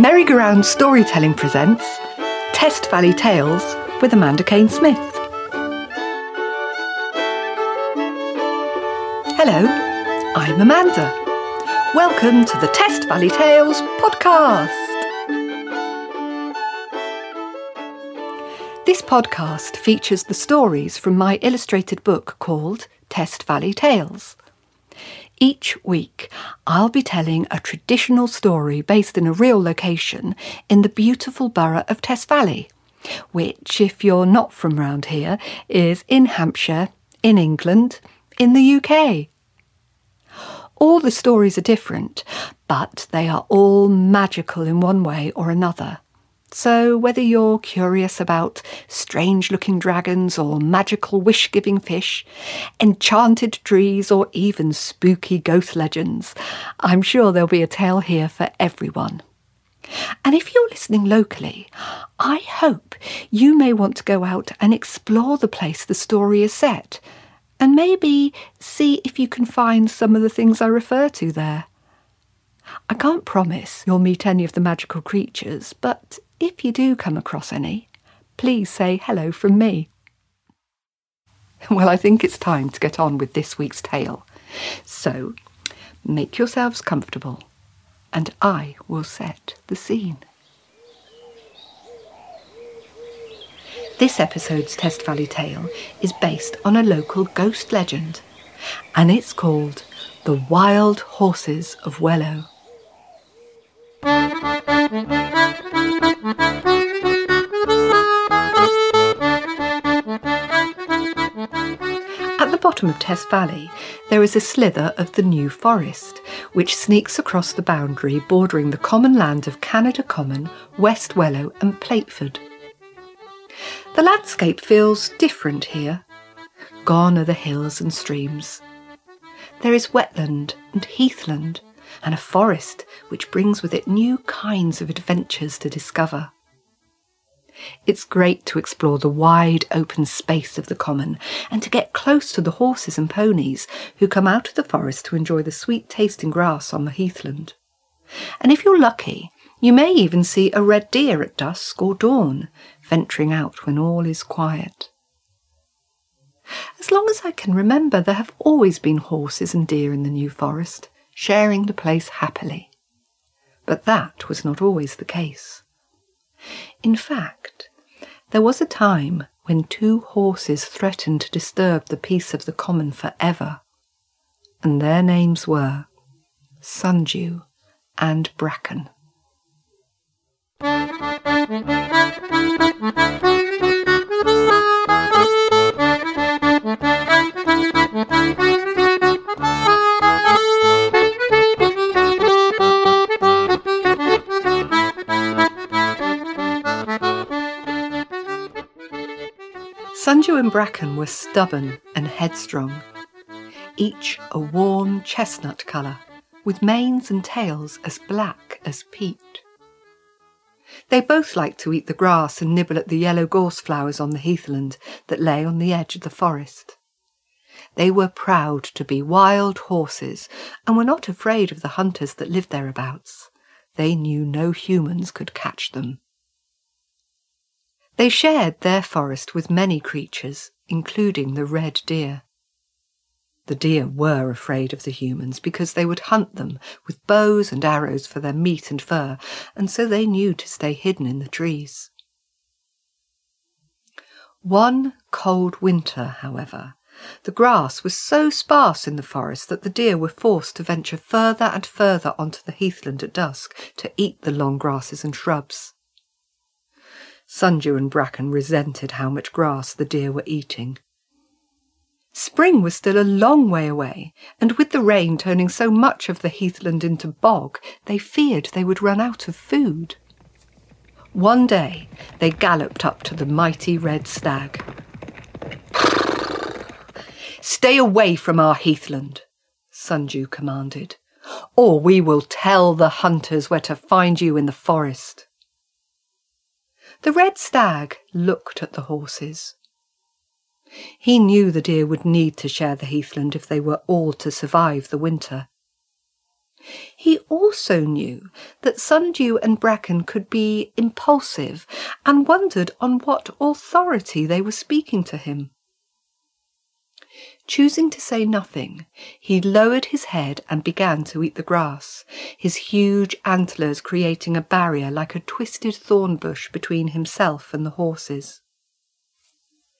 Merry-Go-Round Storytelling presents Test Valley Tales with Amanda Kane Smith. Hello, I'm Amanda. Welcome to the Test Valley Tales podcast. This podcast features the stories from my illustrated book called Test Valley Tales. Each week, I'll be telling a traditional story based in a real location in the beautiful borough of Test Valley, which, if you're not from round here, is in Hampshire, in England, in the UK. All the stories are different, but they are all magical in one way or another. So, whether you're curious about strange looking dragons or magical wish giving fish, enchanted trees, or even spooky ghost legends, I'm sure there'll be a tale here for everyone. And if you're listening locally, I hope you may want to go out and explore the place the story is set, and maybe see if you can find some of the things I refer to there. I can't promise you'll meet any of the magical creatures, but if you do come across any, please say hello from me. Well, I think it's time to get on with this week's tale. So, make yourselves comfortable, and I will set the scene. This episode's Test Valley tale is based on a local ghost legend, and it's called The Wild Horses of Wellow. Bottom of Test Valley, there is a slither of the New Forest, which sneaks across the boundary bordering the common land of Canada Common, West Wellow, and Plaitford. The landscape feels different here. Gone are the hills and streams. There is wetland and heathland, and a forest which brings with it new kinds of adventures to discover. It's great to explore the wide open space of the common and to get close to the horses and ponies who come out of the forest to enjoy the sweet tasting grass on the heathland. And if you're lucky, you may even see a red deer at dusk or dawn, venturing out when all is quiet. As long as I can remember, there have always been horses and deer in the New Forest, sharing the place happily. But that was not always the case. In fact, there was a time when two horses threatened to disturb the peace of the common forever, and their names were Sundew and Bracken. Bracken were stubborn and headstrong, each a warm chestnut colour, with manes and tails as black as peat. They both liked to eat the grass and nibble at the yellow gorse flowers on the heathland that lay on the edge of the forest. They were proud to be wild horses and were not afraid of the hunters that lived thereabouts. They knew no humans could catch them. They shared their forest with many creatures, including the red deer. The deer were afraid of the humans because they would hunt them with bows and arrows for their meat and fur, and so they knew to stay hidden in the trees. One cold winter, however, the grass was so sparse in the forest that the deer were forced to venture further and further onto the heathland at dusk to eat the long grasses and shrubs. Sundew and Bracken resented how much grass the deer were eating. Spring was still a long way away, and with the rain turning so much of the heathland into bog, they feared they would run out of food. One day they galloped up to the mighty red stag. Stay away from our heathland, Sundew commanded, or we will tell the hunters where to find you in the forest. The red stag looked at the horses. He knew the deer would need to share the heathland if they were all to survive the winter. He also knew that Sundew and Bracken could be impulsive and wondered on what authority they were speaking to him. Choosing to say nothing, he lowered his head and began to eat the grass, his huge antlers creating a barrier like a twisted thorn bush between himself and the horses.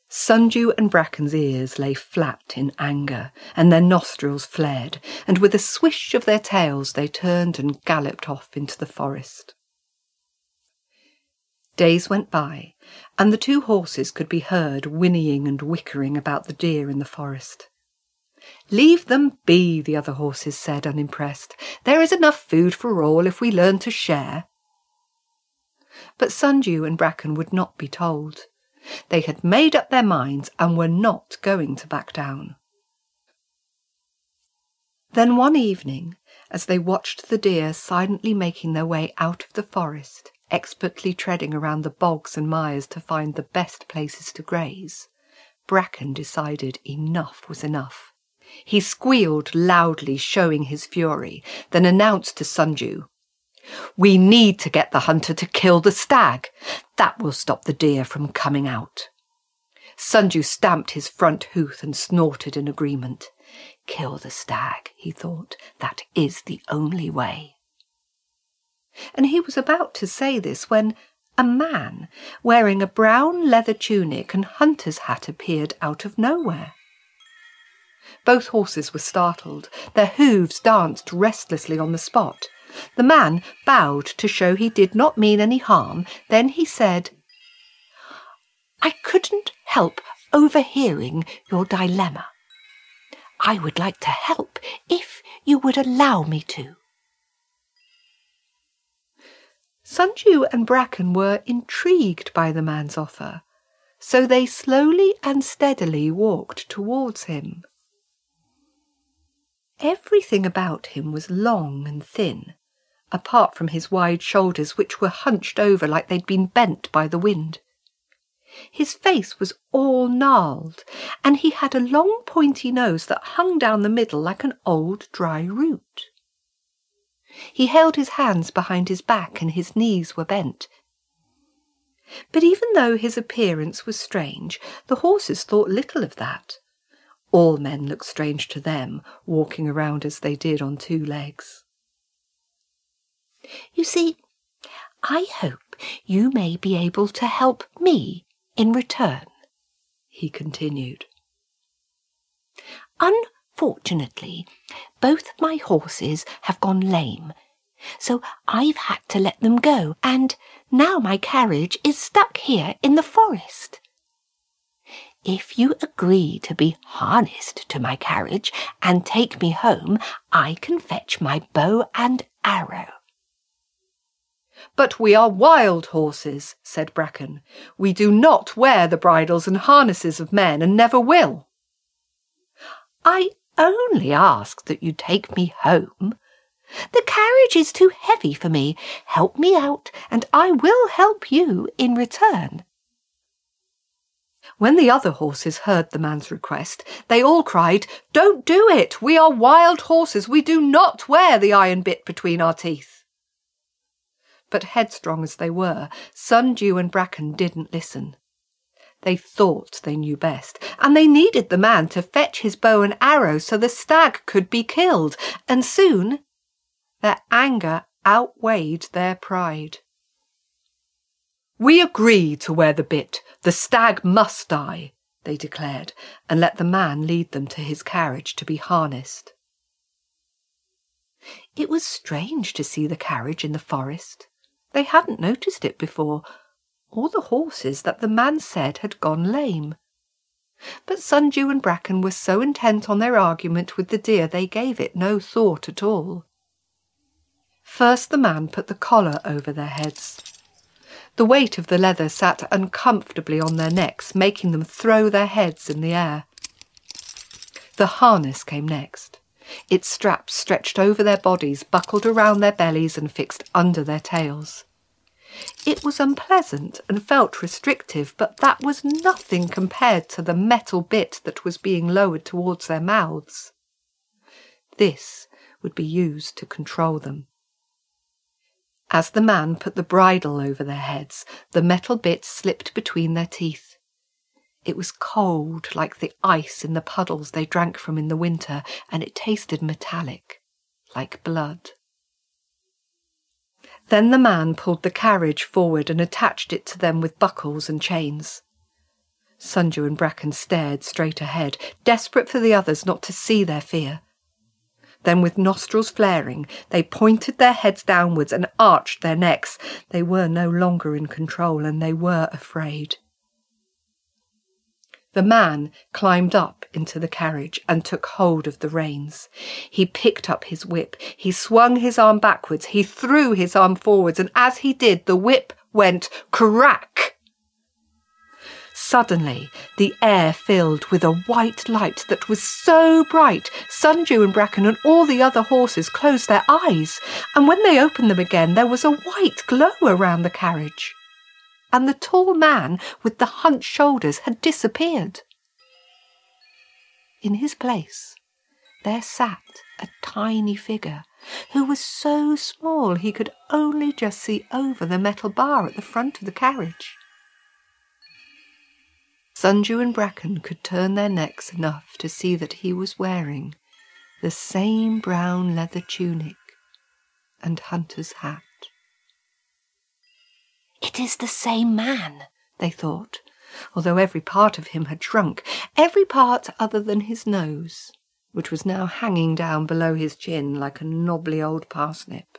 Sundew and Bracken's ears lay flat in anger, and their nostrils flared, and with a swish of their tails they turned and galloped off into the forest. Days went by, and the two horses could be heard whinnying and whickering about the deer in the forest. Leave them be, the other horses said, unimpressed. There is enough food for all if we learn to share. But Sundew and Bracken would not be told. They had made up their minds and were not going to back down. Then one evening, as they watched the deer silently making their way out of the forest, expertly treading around the bogs and mires to find the best places to graze, Bracken decided enough was enough. He squealed loudly, showing his fury, then announced to Sundew, we need to get the hunter to kill the stag. That will stop the deer from coming out. Sundew stamped his front hoof and snorted in agreement. Kill the stag, he thought. That is the only way. And he was about to say this when a man wearing a brown leather tunic and hunter's hat appeared out of nowhere. Both horses were startled. Their hooves danced restlessly on the spot. The man bowed to show he did not mean any harm. Then he said, I couldn't help overhearing your dilemma. I would like to help if you would allow me to. Sundew and Bracken were intrigued by the man's offer, so they slowly and steadily walked towards him. Everything about him was long and thin, apart from his wide shoulders, which were hunched over like they'd been bent by the wind. His face was all gnarled, and he had a long pointy nose that hung down the middle like an old dry root. He held his hands behind his back and his knees were bent. But even though his appearance was strange, the horses thought little of that. All men looked strange to them, walking around as they did on two legs. You see, I hope you may be able to help me in return, he continued. Unfortunately, both my horses have gone lame, so I've had to let them go, and now my carriage is stuck here in the forest. If you agree to be harnessed to my carriage and take me home, I can fetch my bow and arrow. But we are wild horses, said Bracken. We do not wear the bridles and harnesses of men, and never will. I only ask that you take me home. The carriage is too heavy for me. Help me out, and I will help you in return. When the other horses heard the man's request, they all cried, Don't do it! We are wild horses. We do not wear the iron bit between our teeth but headstrong as they were, Sundew and Bracken didn't listen. They thought they knew best, and they needed the man to fetch his bow and arrow so the stag could be killed, and soon their anger outweighed their pride. We agree to wear the bit. The stag must die, they declared, and let the man lead them to his carriage to be harnessed. It was strange to see the carriage in the forest. They hadn't noticed it before, or the horses that the man said had gone lame. But Sundew and Bracken were so intent on their argument with the deer they gave it no thought at all. First the man put the collar over their heads. The weight of the leather sat uncomfortably on their necks, making them throw their heads in the air. The harness came next. Its straps stretched over their bodies, buckled around their bellies, and fixed under their tails. It was unpleasant and felt restrictive, but that was nothing compared to the metal bit that was being lowered towards their mouths. This would be used to control them. As the man put the bridle over their heads, the metal bit slipped between their teeth. It was cold, like the ice in the puddles they drank from in the winter, and it tasted metallic, like blood. Then the man pulled the carriage forward and attached it to them with buckles and chains. Sundew and Bracken stared straight ahead, desperate for the others not to see their fear. Then, with nostrils flaring, they pointed their heads downwards and arched their necks. They were no longer in control, and they were afraid. The man climbed up into the carriage and took hold of the reins. He picked up his whip. He swung his arm backwards. He threw his arm forwards, and as he did, the whip went crack. Suddenly, the air filled with a white light that was so bright, Sundew and Bracken and all the other horses closed their eyes, and when they opened them again, there was a white glow around the carriage and the tall man with the hunched shoulders had disappeared. In his place, there sat a tiny figure who was so small he could only just see over the metal bar at the front of the carriage. Sundew and Bracken could turn their necks enough to see that he was wearing the same brown leather tunic and hunter's hat. It is the same man, they thought, although every part of him had shrunk, every part other than his nose, which was now hanging down below his chin like a knobbly old parsnip.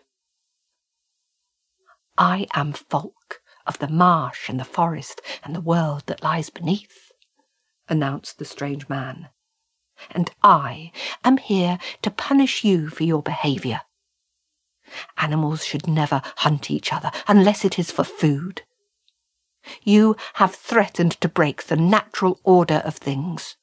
I am Falk of the marsh and the forest and the world that lies beneath, announced the strange man, and I am here to punish you for your behaviour. Animals should never hunt each other unless it is for food. You have threatened to break the natural order of things.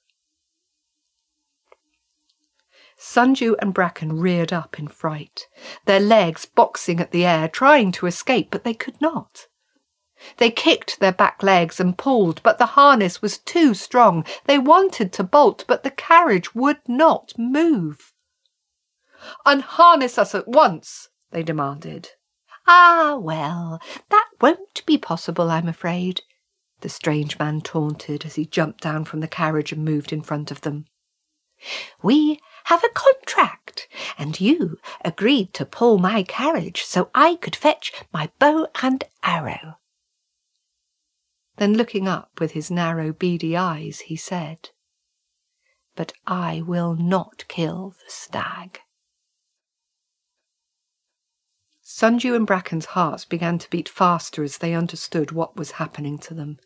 Sundew and Bracken reared up in fright, their legs boxing at the air, trying to escape, but they could not. They kicked their back legs and pulled, but the harness was too strong. They wanted to bolt, but the carriage would not move. Unharness us at once, they demanded. Ah, well, that won't be possible, I'm afraid, the strange man taunted as he jumped down from the carriage and moved in front of them. We have a contract, and you agreed to pull my carriage so I could fetch my bow and arrow. Then, looking up with his narrow, beady eyes, he said, But I will not kill the stag. Sundew and Bracken's hearts began to beat faster as they understood what was happening to them.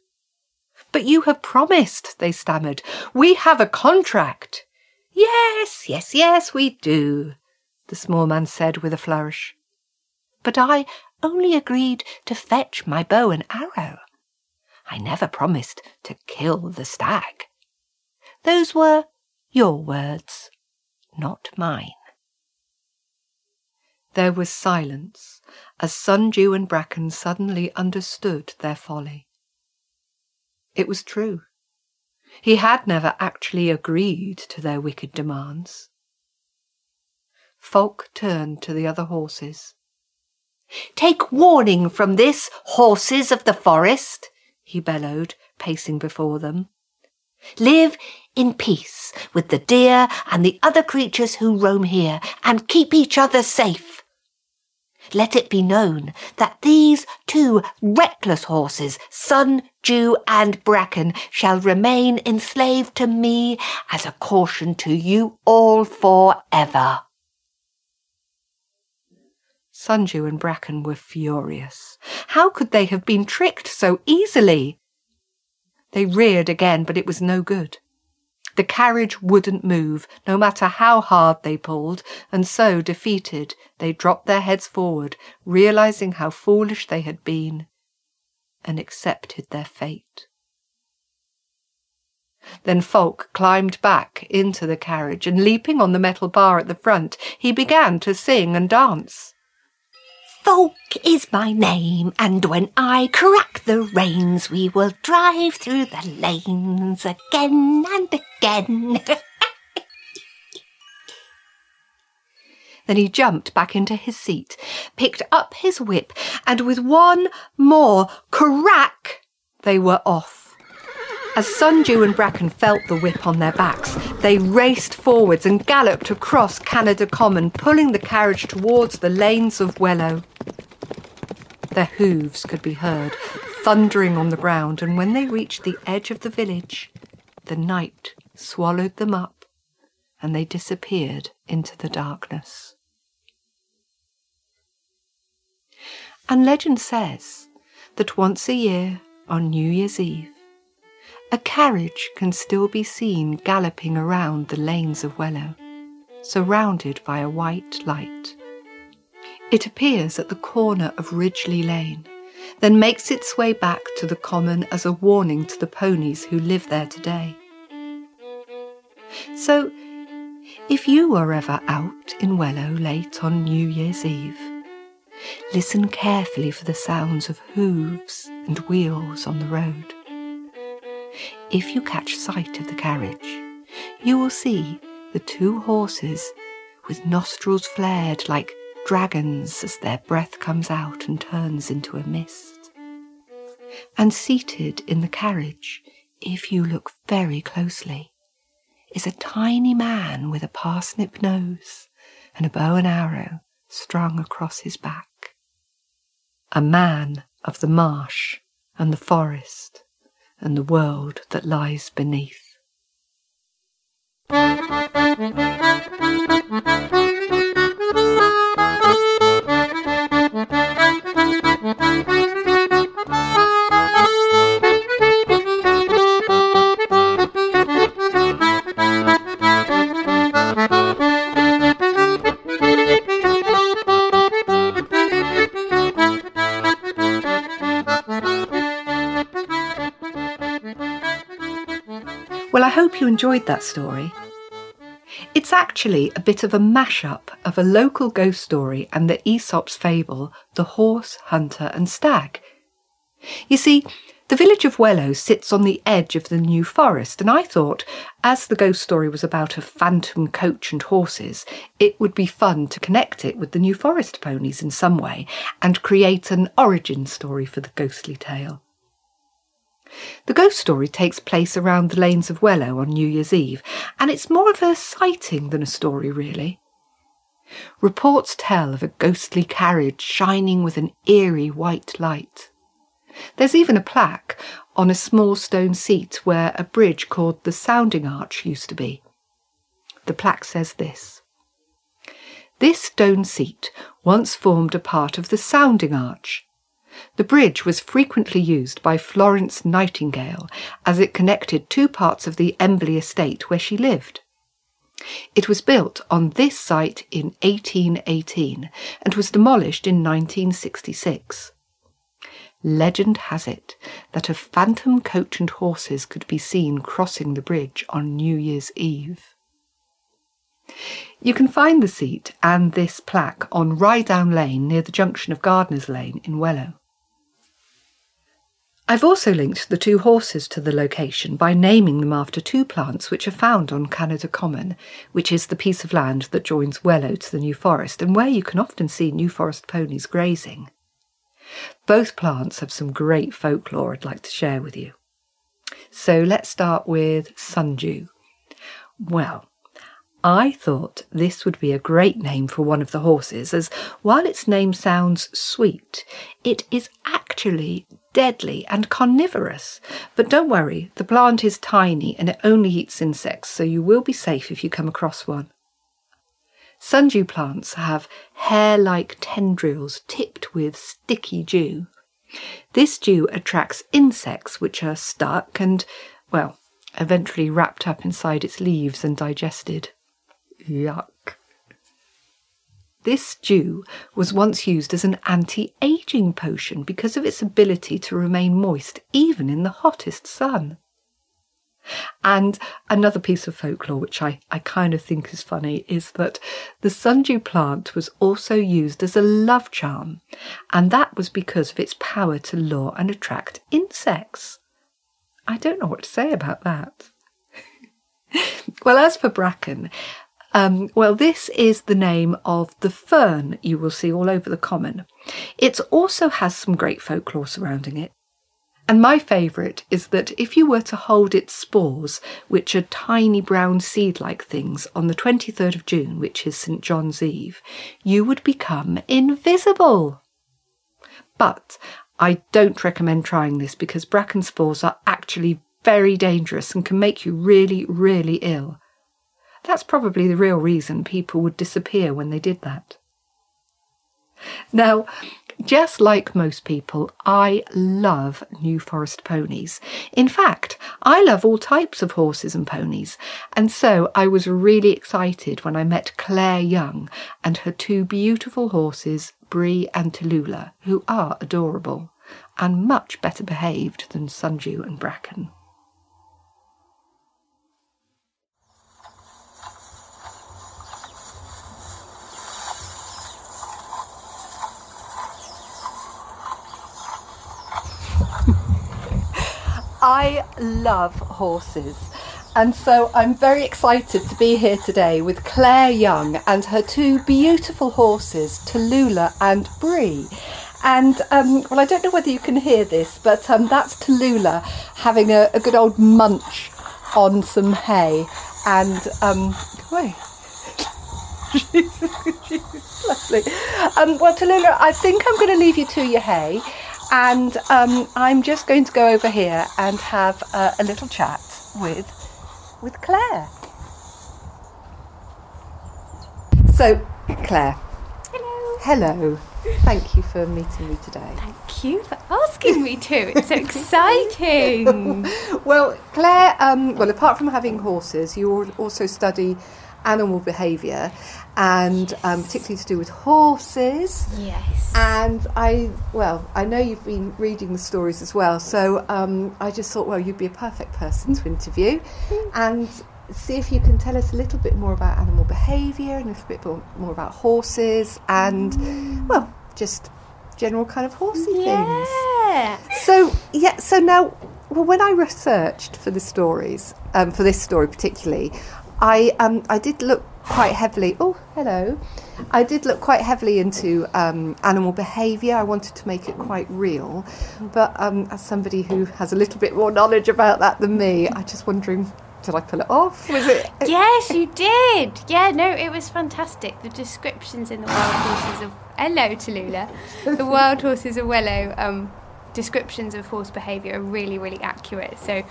But you have promised, they stammered. We have a contract. Yes, yes, yes, we do, the small man said with a flourish. But I only agreed to fetch my bow and arrow. I never promised to kill the stag. Those were your words, not mine. There was silence as Sundew and Bracken suddenly understood their folly. It was true. He had never actually agreed to their wicked demands. Falk turned to the other horses. Take warning from this, horses of the forest, he bellowed, pacing before them. Live in peace with the deer and the other creatures who roam here, and keep each other safe let it be known that these two reckless horses, Sun, Dew, and Bracken, shall remain enslaved to me as a caution to you all for ever. Sundew and Bracken were furious. How could they have been tricked so easily? They reared again, but it was no good. The carriage wouldn't move, no matter how hard they pulled, and so, defeated, they dropped their heads forward, realizing how foolish they had been, and accepted their fate. Then Falk climbed back into the carriage, and leaping on the metal bar at the front, he began to sing and dance. Falk is my name, and when I crack the reins, we will drive through the lanes again and again. Then he jumped back into his seat, picked up his whip, and with one more crack, they were off. As Sundew and Bracken felt the whip on their backs, they raced forwards and galloped across Canada Common, pulling the carriage towards the lanes of Wellow. Their hooves could be heard, thundering on the ground, and when they reached the edge of the village, the night swallowed them up and they disappeared into the darkness. And legend says that once a year on New Year's Eve, a carriage can still be seen galloping around the lanes of Wellow, surrounded by a white light. It appears at the corner of Ridgely Lane, then makes its way back to the common as a warning to the ponies who live there today. So, if you are ever out in Wellow late on New Year's Eve, listen carefully for the sounds of hooves and wheels on the road. If you catch sight of the carriage, you will see the two horses with nostrils flared like dragons as their breath comes out and turns into a mist. And seated in the carriage, if you look very closely, is a tiny man with a parsnip nose and a bow and arrow strung across his back. A man of the marsh and the forest and the world that lies beneath. You enjoyed that story. It's actually a bit of a mashup of a local ghost story and the Aesop's fable, The Horse, Hunter and Stag. You see, the village of Wellow sits on the edge of the New Forest, and I thought, as the ghost story was about a phantom coach and horses, it would be fun to connect it with the New Forest ponies in some way and create an origin story for the ghostly tale. The ghost story takes place around the lanes of Wellow on New Year's Eve, and it's more of a sighting than a story, really. Reports tell of a ghostly carriage shining with an eerie white light. There's even a plaque on a small stone seat where a bridge called the Sounding Arch used to be. The plaque says this This stone seat once formed a part of the Sounding Arch, the bridge was frequently used by Florence Nightingale as it connected two parts of the Embley estate where she lived. It was built on this site in 1818 and was demolished in 1966. Legend has it that a phantom coach and horses could be seen crossing the bridge on New Year's Eve. You can find the seat and this plaque on Ryedown Lane near the junction of Gardener's Lane in Wellow. I've also linked the two horses to the location by naming them after two plants which are found on Canada Common, which is the piece of land that joins Wellow to the New Forest and where you can often see New Forest ponies grazing. Both plants have some great folklore I'd like to share with you. So let's start with sundew. Well, I thought this would be a great name for one of the horses, as while its name sounds sweet, it is actually deadly and carnivorous. But don't worry, the plant is tiny and it only eats insects, so you will be safe if you come across one. Sundew plants have hair like tendrils tipped with sticky dew. This dew attracts insects which are stuck and, well, eventually wrapped up inside its leaves and digested. Yuck. This dew was once used as an anti aging potion because of its ability to remain moist even in the hottest sun. And another piece of folklore, which I, I kind of think is funny, is that the sundew plant was also used as a love charm, and that was because of its power to lure and attract insects. I don't know what to say about that. well, as for bracken, Um, well, this is the name of the fern you will see all over the common. It also has some great folklore surrounding it. And my favourite is that if you were to hold its spores, which are tiny brown seed like things, on the 23rd of June, which is St John's Eve, you would become invisible. But I don't recommend trying this because bracken spores are actually very dangerous and can make you really, really ill. That's probably the real reason people would disappear when they did that. Now, just like most people, I love New Forest ponies. In fact, I love all types of horses and ponies, and so I was really excited when I met Claire Young and her two beautiful horses, Brie and Tallulah, who are adorable and much better behaved than Sundew and Bracken. I love horses. And so I'm very excited to be here today with Claire Young and her two beautiful horses, Tallulah and Brie. And um, well, I don't know whether you can hear this, but um, that's Tallulah having a, a, good old munch on some hay. And um, wait. she's, she's lovely. Um, well, Tallulah, I think I'm going to leave you to your hay. And um, I'm just going to go over here and have uh, a little chat with with Claire. So, Claire. Hello. Hello. Thank you for meeting me today. Thank you for asking me to. It's so exciting. well, Claire, um, well, apart from having horses, you also study animal behaviour and um, particularly to do with horses. Yes. And I, well, I know you've been reading the stories as well, so um, I just thought, well, you'd be a perfect person to interview and see if you can tell us a little bit more about animal behaviour and a little bit more about horses and, mm. well, just general kind of horsey things. yeah. things. So, yeah, so now, well, when I researched for the stories, um, for this story particularly, I um, I did look quite heavily. Oh, hello. I did look quite heavily into um, animal behaviour. I wanted to make it quite real, but um, as somebody who has a little bit more knowledge about that than me, I just wondering. Did I pull it off? Was it? Yes, you did. Yeah, no, it was fantastic. The descriptions in the Wild Horses of Hello, Tallulah. The Wild Horses of Wellow um, descriptions of horse behaviour are really, really accurate. So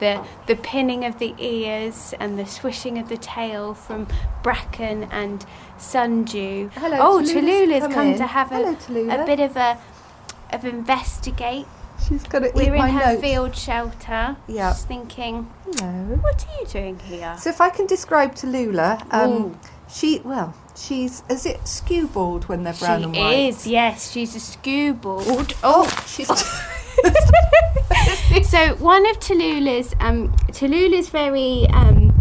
the the pinning of the ears and the swishing of the tail from Bracken and Sundew. Hello, oh, Tallulah's come, come to have Hello, a, a bit of a of investigate. She's got to We're in her notes. field shelter. Yeah. She's thinking, Hello. what are you doing here? So if I can describe Tallulah, um, she well, she's is it skewbald when they're brown she and white? She is, yes. She's a skewbald. Oh, she's. so one of Tallulah's, um, Tallulah's very, um,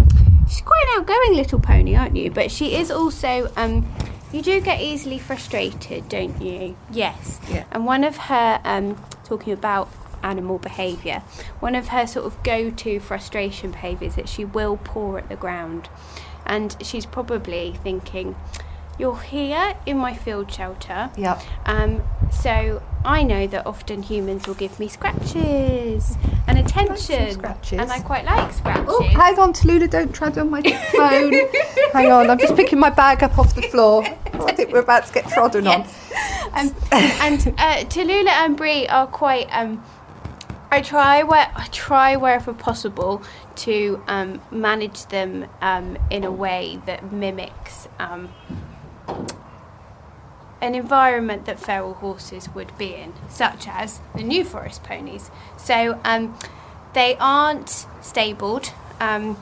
she's quite an outgoing little pony, aren't you? But she is also, um, you do get easily frustrated, don't you? Yes. Yeah. And one of her, um, talking about animal behaviour, one of her sort of go-to frustration behaviours is that she will paw at the ground, and she's probably thinking you're here in my field shelter. Yeah. Um, so I know that often humans will give me scratches and attention. scratches. And I quite like scratches. Oh, hang on, Tallulah, don't tread on my phone. hang on, I'm just picking my bag up off the floor. I think we're about to get trodden yes. Um, and uh, Tallulah and Brie are quite. Um, I try where I try wherever possible to um, manage them um, in a way that mimics um, an environment that feral horses would be in, such as the New Forest ponies. So um, they aren't stabled. Um,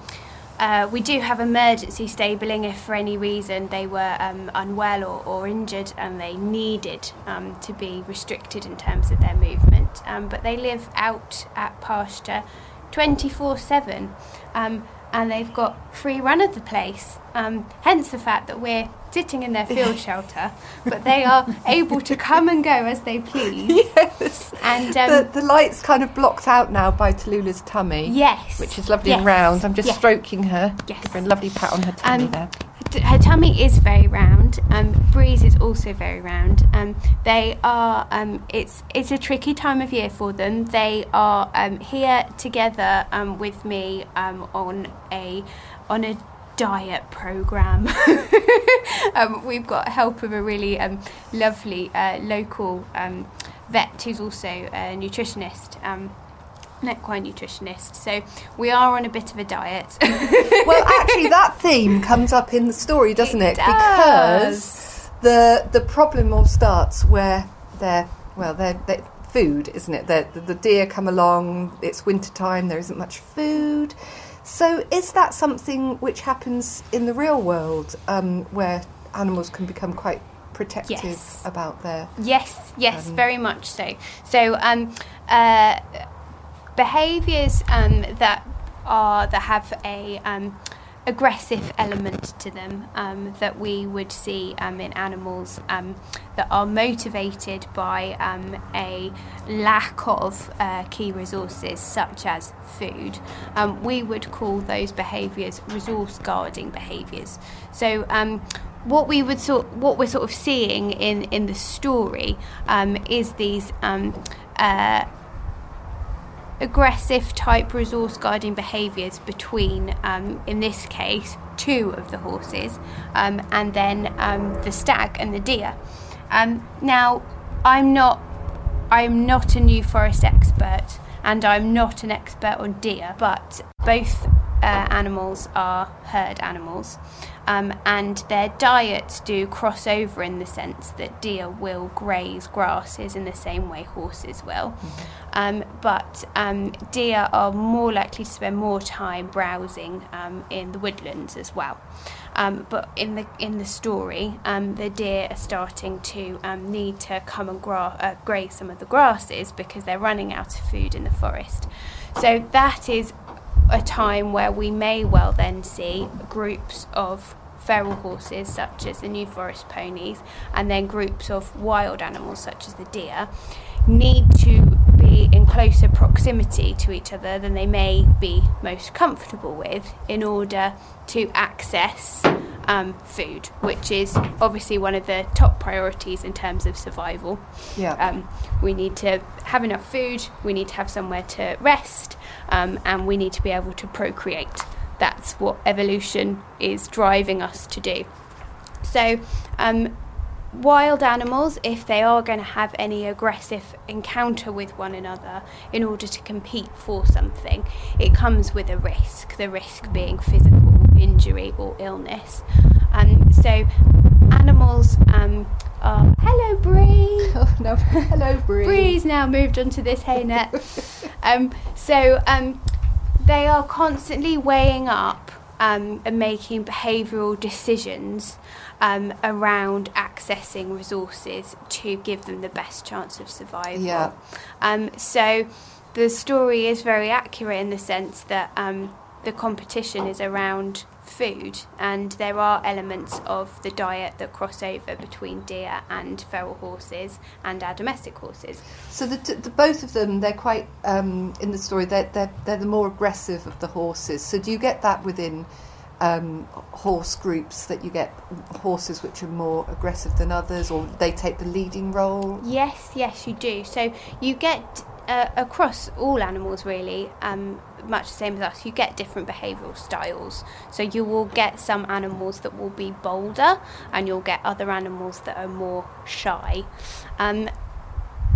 uh, we do have emergency stabling if for any reason they were um, unwell or, or, injured and they needed um, to be restricted in terms of their movement. Um, but they live out at pasture 24 7 um, and they've got free run of the place. Hence the fact that we're sitting in their field shelter, but they are able to come and go as they please. Yes. And um, the, the light's kind of blocked out now by Tallulah's tummy. yes, Which is lovely yes, and round. I'm just yes. stroking her. Yes. Give her a lovely pat on her tummy Um, there. T- Her tummy is very round. Um, Breeze is also very round. Um, they are. Um, it's it's a tricky time of year for them. They are um, here together um, with me um, on a on a diet program. um, we've got help of a really um, lovely uh, local um, vet who's also a nutritionist. Um, an equine nutritionist, so we are on a bit of a diet. well, actually, that theme comes up in the story, doesn't it? It Because the the problem all starts where they're well, they're, they're food, isn't it? The, the deer come along. It's winter time. There isn't much food. So, is that something which happens in the real world, um, where animals can become quite protective Yes. about their? Yes, yes, Um, very much so. So, um, uh, behaviours um, that are that have a um, aggressive element to them um, that we would see um, in animals um, that are motivated by um, a lack of uh, key resources such as food. Um, we would call those behaviours resource guarding behaviours. So. Um, what we would sort, what we're sort of seeing in in the story um, is these um, uh, aggressive type resource guarding behaviours between, um, in this case, two of the horses, um, and then um, the stag and the deer. Um, now, I'm not, I'm not a New Forest expert, and I'm not an expert on deer, but both uh, animals are herd animals. Um, and their diets do cross over in the sense that deer will graze grasses in the same way horses will. Um, but um, deer are more likely to spend more time browsing um, in the woodlands as well. Um, but in the in the story, um, the deer are starting to um, need to come and gra- uh, graze some of the grasses because they're running out of food in the forest. So that is a time where we may well then see groups of feral horses such as the New Forest ponies and then groups of wild animals such as the deer need to be in closer proximity to each other than they may be most comfortable with in order to access um, food, which is obviously one of the top priorities in terms of survival. Yeah. Um, we need to have enough food, we need to have somewhere to rest, um, and we need to be able to procreate. That's what evolution is driving us to do. So, um, wild animals, if they are going to have any aggressive encounter with one another in order to compete for something, it comes with a risk, the risk being physical injury or illness. Um, so, animals um, are. Hello, Bree! oh no! Hello, Bree. Bree's now moved onto this hay net. um, so um, they are constantly weighing up um, and making behavioural decisions um, around accessing resources to give them the best chance of survival. Yeah. Um, so the story is very accurate in the sense that um, the competition is around food, and there are elements of the diet that cross over between deer and feral horses and our domestic horses. So the, the both of them, they're quite um, in the story. They're, they're they're the more aggressive of the horses. So do you get that within um, horse groups that you get horses which are more aggressive than others, or they take the leading role? Yes, yes, you do. So you get uh, across all animals really, um, much the same as us. You get different behavioural styles. So you will get some animals that will be bolder, and you'll get other animals that are more shy. Um,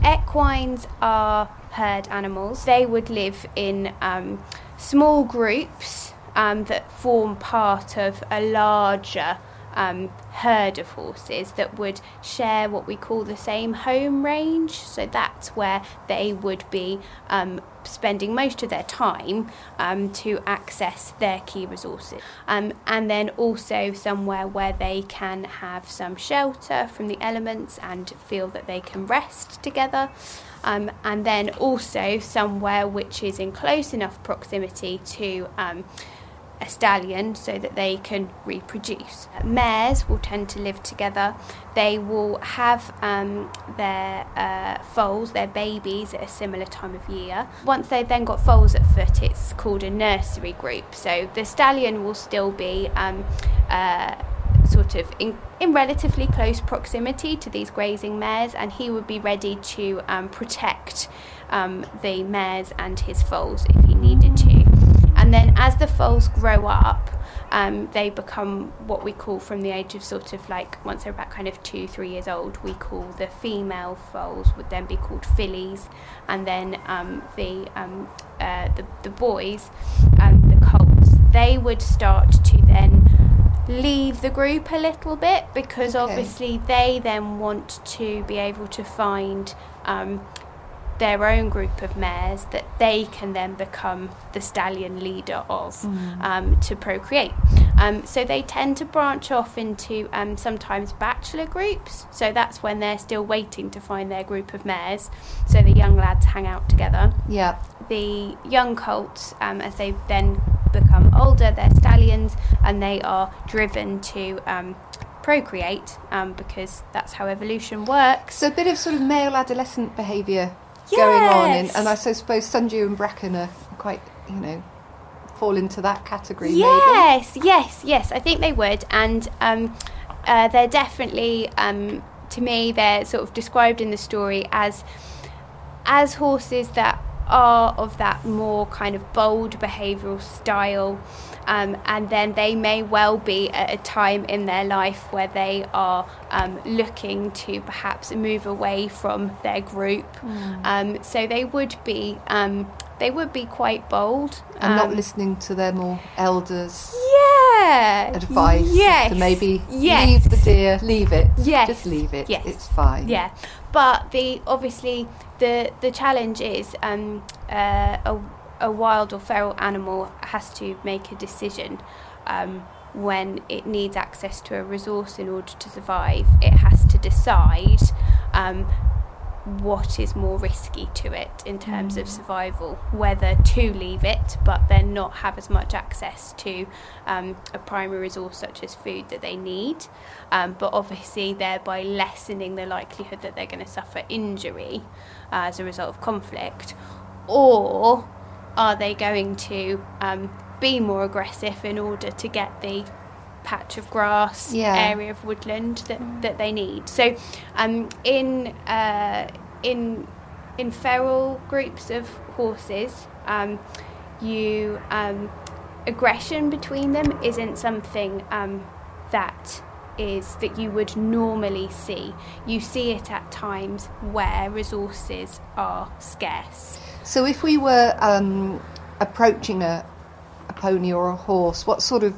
equines are herd animals. They would live in um, small groups um, that form part of a larger um, herd of horses that would share what we call the same home range. So that's where they would be um, spending most of their time um, to access their key resources. Um, and then also somewhere where they can have some shelter from the elements and feel that they can rest together. Um, and then also somewhere which is in close enough proximity to um, a stallion so that they can reproduce. Mares will tend to live together. They will have um, their uh, foals, their babies, at a similar time of year. Once they've then got foals at foot, it's called a nursery group. So the stallion will still be um, uh, sort of in, in, relatively close proximity to these grazing mares, and he would be ready to um, protect um, the mares and his foals if he needed to. And then as the foals grow up, um, they become what we call from the age of sort of like once they're about kind of two, three years old, we call the female foals would then be called fillies, and then um, the, um, uh, the the boys, um, the colts, they would start to then leave the group a little bit because okay. obviously they then want to be able to find um, their own group of mares that they can then become the stallion leader of mm. um, to procreate. Um, so they tend to branch off into um, sometimes bachelor groups. So that's when they're still waiting to find their group of mares. So the young lads hang out together. Yeah. The young colts, um, as they then become older, they're stallions and they are driven to um, procreate um, because that's how evolution works. So a bit of sort of male adolescent behaviour yes. going on, and, and I suppose Sundew and Bracken are quite, you know, fall into that category. Yes, maybe. yes, yes. I think they would, and um, uh, they're definitely, um, to me, they're sort of described in the story as as horses that are of that more kind of bold behavioural style. Um, and then they may well be at a time in their life where they are um, looking to perhaps move away from their group. Mm. Um, so they would be um, they would be quite bold and not um, listening to their more elders. Yeah, advice. Yes, to maybe yes. leave the deer, leave it. Yes, just leave it. Yes. it's fine. Yeah, but the obviously the the challenge is um, uh, a, a wild or feral animal has to make a decision um, when it needs access to a resource in order to survive. It has to decide um, what is more risky to it in terms mm. of survival, whether to leave it but then not have as much access to um, a primary resource such as food that they need, um, but obviously thereby lessening the likelihood that they're going to suffer injury uh, as a result of conflict, or are they going to um, be more aggressive in order to get the patch of grass, yeah. area of woodland that, mm. that they need. So, um, in uh, in in feral groups of horses, um, you um, aggression between them isn't something um, that is that you would normally see. You see it at times where resources are scarce. So, if we were um, approaching a, a pony or a horse, what sort of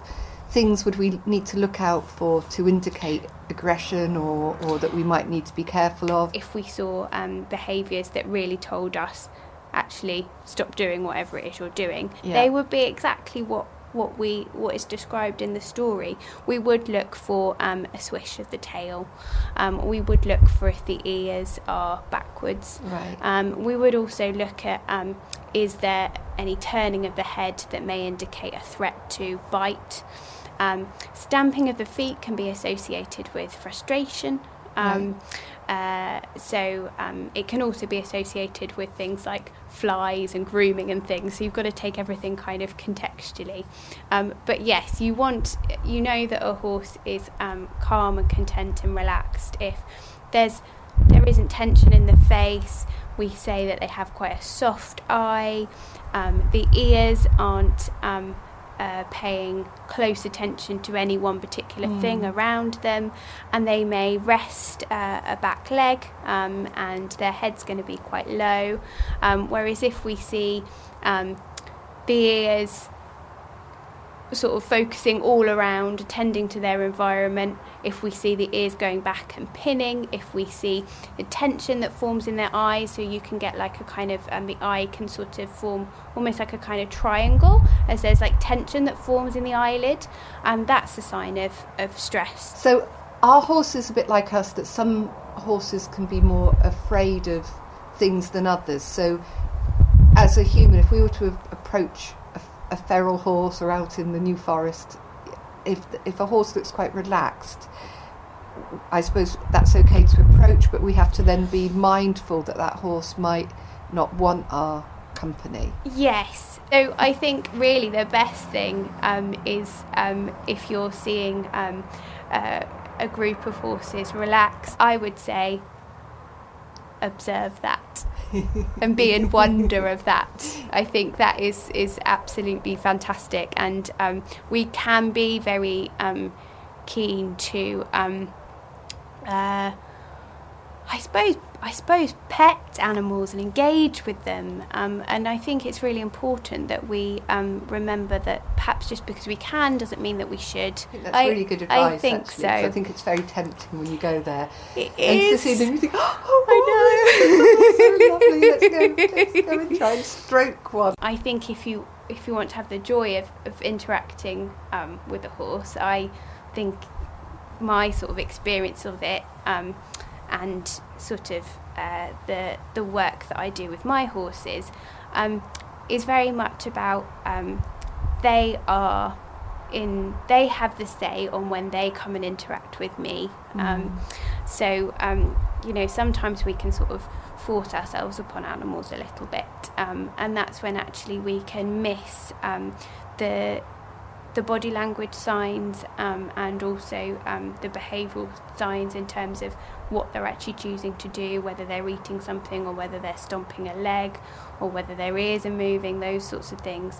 things would we need to look out for to indicate aggression or, or that we might need to be careful of? If we saw um, behaviours that really told us actually stop doing whatever it is you're doing, yeah. they would be exactly what what we what is described in the story. We would look for um, a swish of the tail. Um, we would look for if the ears are backwards. Right. Um, we would also look at um, is there any turning of the head that may indicate a threat to bite. Um, stamping of the feet can be associated with frustration. Um, right. uh, so um, it can also be associated with things like flies and grooming and things. So you've got to take everything kind of contextually. Um, but yes, you want you know that a horse is um, calm and content and relaxed if there's there isn't tension in the face. We say that they have quite a soft eye. Um, the ears aren't uh, paying close attention to any one particular mm. thing around them, and they may rest uh, a back leg, um, and their head's going to be quite low. Um, whereas if we see um, the ears sort of focusing all around, attending to their environment. If we see the ears going back and pinning, if we see the tension that forms in their eyes, so you can get like a kind of, um, the eye can sort of form almost like a kind of triangle, as there's like tension that forms in the eyelid, and that's a sign of, of stress. So, are horses a bit like us that some horses can be more afraid of things than others? So, as a human, if we were to approach a feral horse or out in the New Forest, if if a horse looks quite relaxed, I suppose that's okay to approach, but we have to then be mindful that that horse might not want our company. Yes. So I think really the best thing um, is um, if you're seeing um, uh, a group of horses relax, I would say observe that and be in wonder of that. I think that is is absolutely fantastic, and um, we can be very um, keen to. Um, uh, I suppose I suppose pet animals and engage with them. Um, and I think it's really important that we um, remember that perhaps just because we can doesn't mean that we should. I think that's I- really good advice. I think actually, so. I think it's very tempting when you go there. It And to is. see them, you think, oh, I know. so lovely. Let's go, let's go and try and stroke one. I think if you if you want to have the joy of, of interacting um, with a horse, I think my sort of experience of it um, and sort of uh, the the work that I do with my horses um, is very much about um, they are in they have the say on when they come and interact with me. Um, so um, you know sometimes we can sort of force ourselves upon animals a little bit, um, and that's when actually we can miss the the body language signs um, and also um, the behavioural signs in terms of what they're actually choosing to do, whether they're eating something or whether they're stomping a leg or whether their ears are moving, those sorts of things.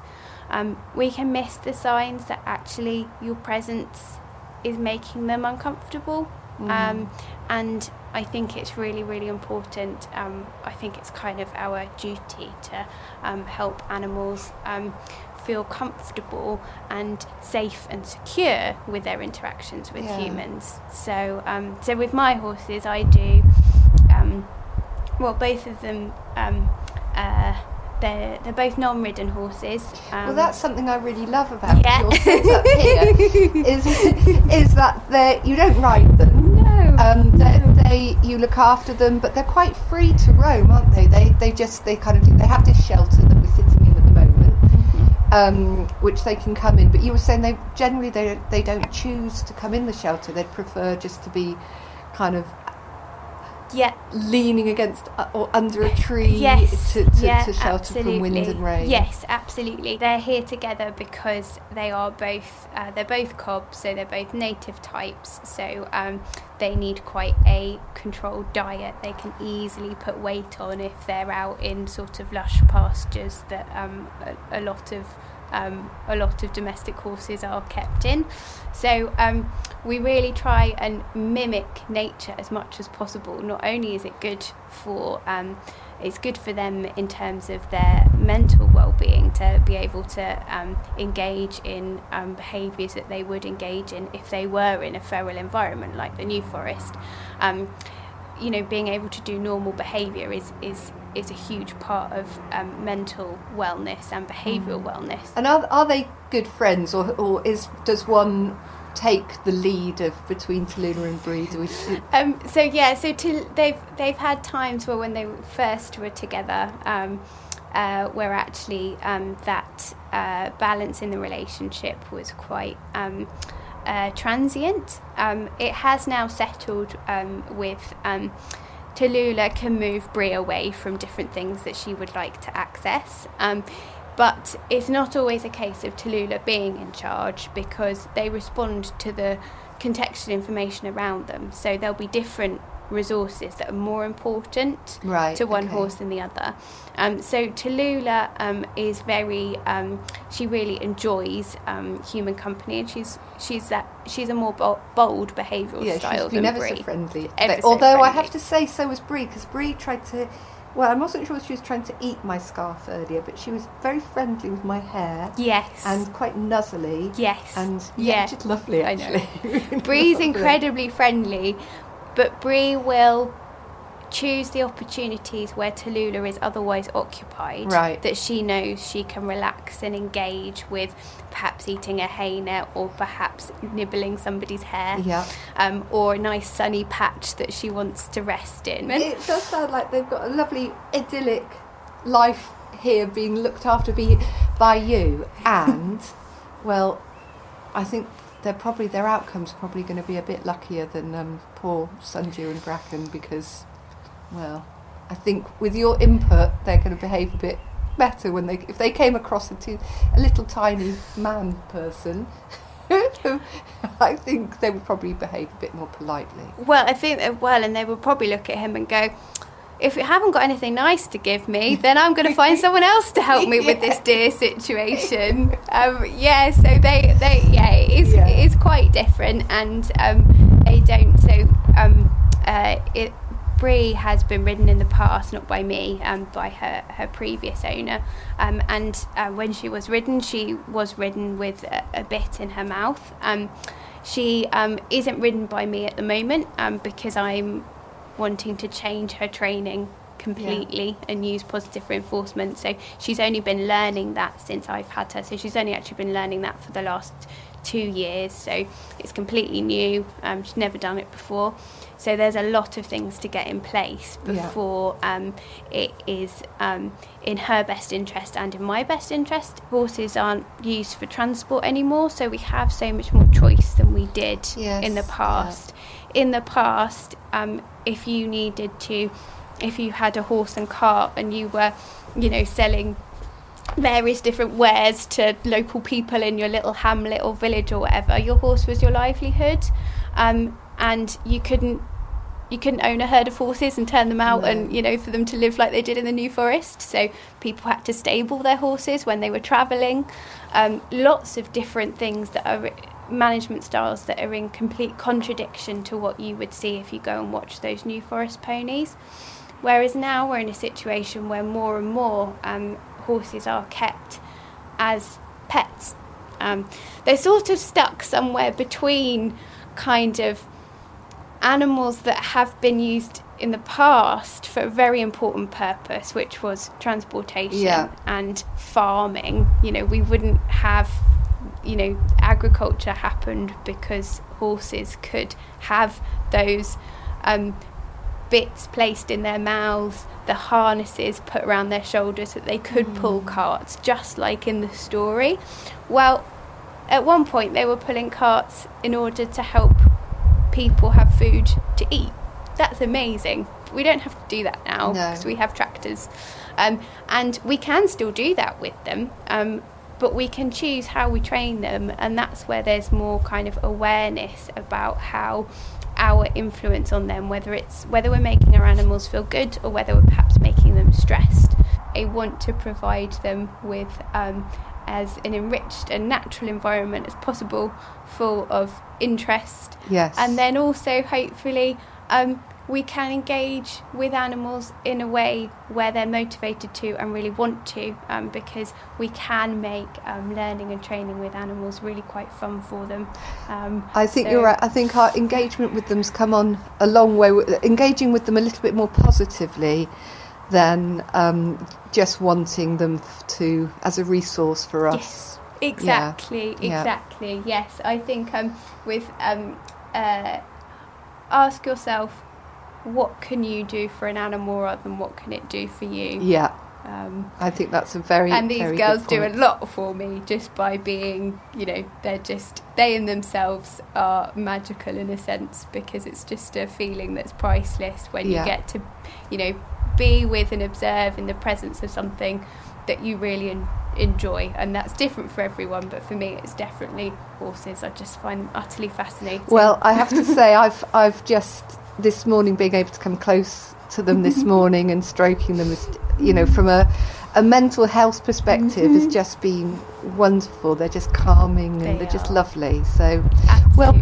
Um, we can miss the signs that actually your presence is making them uncomfortable. Um, and I think it's really, really important. Um, I think it's kind of our duty to um, help animals um, feel comfortable and safe and secure with their interactions with Yeah. humans. So, um, so with my horses, I do. Um, well, both of them. Um, uh, they're, they're both non-ridden horses. Um, well, that's something I really love about Yeah. your setup here. Is is that they you don't ride them. no. Um, they, they you look after them, but they're quite free to roam, aren't they? They they just they kind of do, they have this shelter that we're sitting in at the moment, um, which they can come in. But you were saying they generally they they don't choose to come in the shelter. They'd prefer just to be kind of yeah. leaning against uh, or under a tree Yes, to, to, yeah, to shelter from wind and rain. Yes, absolutely. They're here together because they are both uh, they're both cobs, so they're both native types. So um, they need quite a controlled diet. They can easily put weight on if they're out in sort of lush pastures that um, a, a lot of um, a lot of domestic horses are kept in. So um, we really try and mimic nature as much as possible. Not only is it good for um, it's good for them in terms of their mental well-being to be able to um, engage in um, behaviours that they would engage in if they were in a feral environment like the New Forest. Um, you know, being able to do normal behaviour is is is a huge part of um, mental wellness and behavioural wellness. And are, are they good friends, or, or is does one take the lead of between Tallulah and Bree? Do we, Um, so yeah, so to, they've they've had times where when they first were together, um, uh, where actually um, that uh, balance in the relationship was quite um, uh, transient. Um, it has now settled um, with. Tallulah can move Brie away from different things that she would like to access. Um, but it's not always a case of Tallulah being in charge because they respond to the contextual information around them. So there'll be different resources that are more important Right, to one okay. horse than the other. Um, so Tallulah um, is very, um, she really enjoys um, human company, and she's she's that she's a more bold behavioural yeah, style she's been than ever Brie. so friendly. Ever so Although I have to say, so was Bree, because Bree tried to. Well, I wasn't sure if she was trying to eat my scarf earlier, but she was very friendly with my hair Yes. and quite nuzzly. yes. And yeah, yeah. just lovely I know. actually. Bree's incredibly friendly, but Bree will choose the opportunities where Tallulah is otherwise occupied. Right. That she knows she can relax and engage with perhaps eating a hay net or perhaps nibbling somebody's hair. Yeah. Um, or a nice sunny patch that she wants to rest in. It does sound like they've got a lovely idyllic life here being looked after by you, and well, I think they're probably their outcomes probably going to be a bit luckier than um, poor Sundew and Bracken because, well, I think with your input they're going to behave a bit better when they if they came across a, t- a little tiny man person. I think they would probably behave a bit more politely. Well, I think well, and they would probably look at him and go, if you haven't got anything nice to give me, then I'm going to find someone else to help me with this dear situation. Um, yeah, so they, they yeah, it's, yeah. it's quite different, and um, they don't. So um, uh, it, Brie has been ridden in the past, not by me, um, by her, her previous owner. Um, and uh, when she was ridden, she was ridden with a, a bit in her mouth. Um, she um, isn't ridden by me at the moment um, because I'm wanting to change her training completely yeah. and use positive reinforcement. So she's only been learning that since I've had her. So she's only actually been learning that for the last two years. So it's completely new. Um, she's never done it before. So there's a lot of things to get in place before yeah. um, it is um, in her best interest and in my best interest. Horses aren't used for transport anymore, so we have so much more choice than we did yes. in the past. Yeah. In the past, um, if you needed to, if you had a horse and cart and you were, you know, selling various different wares to local people in your little hamlet or village or whatever, your horse was your livelihood. Um, and you couldn't you couldn't own a herd of horses and turn them out no. and you know for them to live like they did in the new forest so people had to stable their horses when they were travelling um, lots of different things that are management styles that are in complete contradiction to what you would see if you go and watch those New Forest ponies. Whereas now we're in a situation where more and more um, horses are kept as pets. Um, they're sort of stuck somewhere between kind of animals that have been used in the past for a very important purpose, which was transportation yeah. and farming. You know, we wouldn't have you know, agriculture happened because horses could have those um, bits placed in their mouths, the harnesses put around their shoulders so that they could mm. pull carts, just like in the story. Well, at one point they were pulling carts in order to help people have food to eat. That's amazing. We don't have to do that now because no. we have tractors. Um, and we can still do that with them. Um, but we can choose how we train them, and that's where there's more kind of awareness about how our influence on them, whether it's whether we're making our animals feel good or whether we're perhaps making them stressed. I want to provide them with um, as an enriched and natural environment as possible, full of interest. Yes. And then also hopefully um, we can engage with animals in a way where they're motivated to and really want to um, because we can make um, learning and training with animals really quite fun for them. Um, I think so you're right. I think our engagement with them's come on a long way. Engaging with them a little bit more positively than um, just wanting them to as a resource for us. Yes, exactly, yeah. exactly. Yeah. Yes, I think um, with um, uh, ask yourself what can you do for an animal rather than what can it do for you? Yeah. Um, I think that's a very and these girls do a lot for me just by being, you know, they're just they in themselves are magical in a sense because it's just a feeling that's priceless when yeah. you get to, you know, be with and observe in the presence of something that you really en- enjoy, and that's different for everyone. But for me, it's definitely horses. I just find them utterly fascinating. Well, I have to say, I've I've just this morning being able to come close to them this morning and stroking them, is, you know, from a, a mental health perspective, mm-hmm. has just been wonderful. They're just calming they and they're are. just lovely. So, Absolutely. well,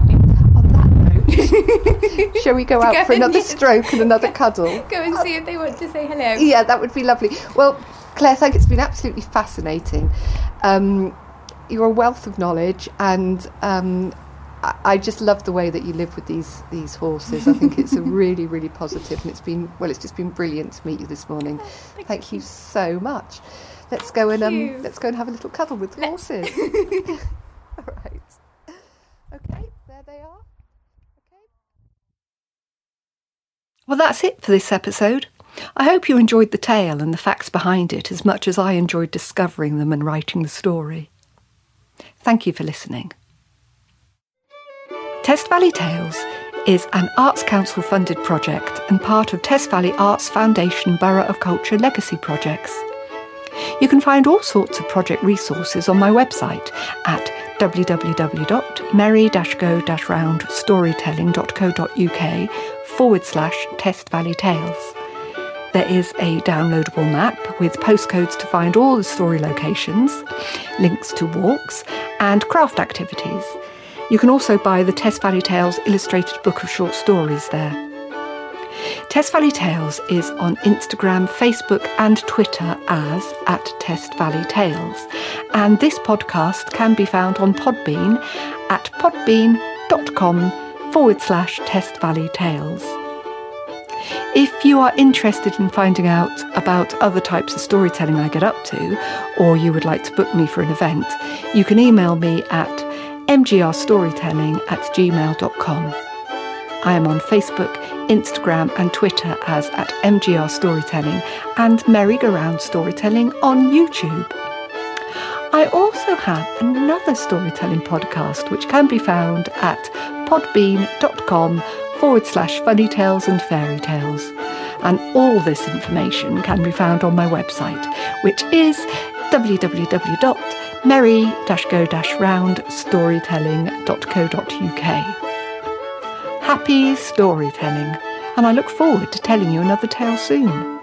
on that note, shall we go out go for another stroke and another cuddle? Go and see if they want to say hello. Yeah, that would be lovely. Well, Claire, thank you. it's been absolutely fascinating. Um, you're a wealth of knowledge, and um, I just love the way that you live with these these horses. I think it's a really really positive, and it's been well, it's just been brilliant to meet you this morning. Oh, thank, thank you. you. so much. Let's go thank and um, let's go and have a little cuddle with the horses. All right. Okay, there they are. Okay. Well, that's it for this episode. I hope you enjoyed the tale and the facts behind it as much as I enjoyed discovering them and writing the story. Thank you for listening. Test Valley Tales is an Arts Council funded project and part of Test Valley Arts Foundation Borough of Culture legacy projects. You can find all sorts of project resources on my website at www.merry-go-round-storytelling.co.uk forward slash Test Valley Tales. There is a downloadable map with postcodes to find all the story locations, links to walks, and craft activities. You can also buy the Test Valley Tales illustrated book of short stories there. Test Valley Tales is on Instagram, Facebook, and Twitter as at Test Valley Tales, and this podcast can be found on Podbean at podbean.com forward slash Test Valley Tales. If you are interested in finding out about other types of storytelling I get up to, or you would like to book me for an event, you can email me at mgrstorytelling at gmail.com. I am on Facebook, Instagram, and Twitter as at MGR Storytelling and Merry-Go-Round Storytelling on YouTube. I also have another storytelling podcast which can be found at podbean.com forward slash funny tales and fairy tales. And all this information can be found on my website, which is www.merry-go-round-storytelling.co.uk. Happy storytelling, and I look forward to telling you another tale soon.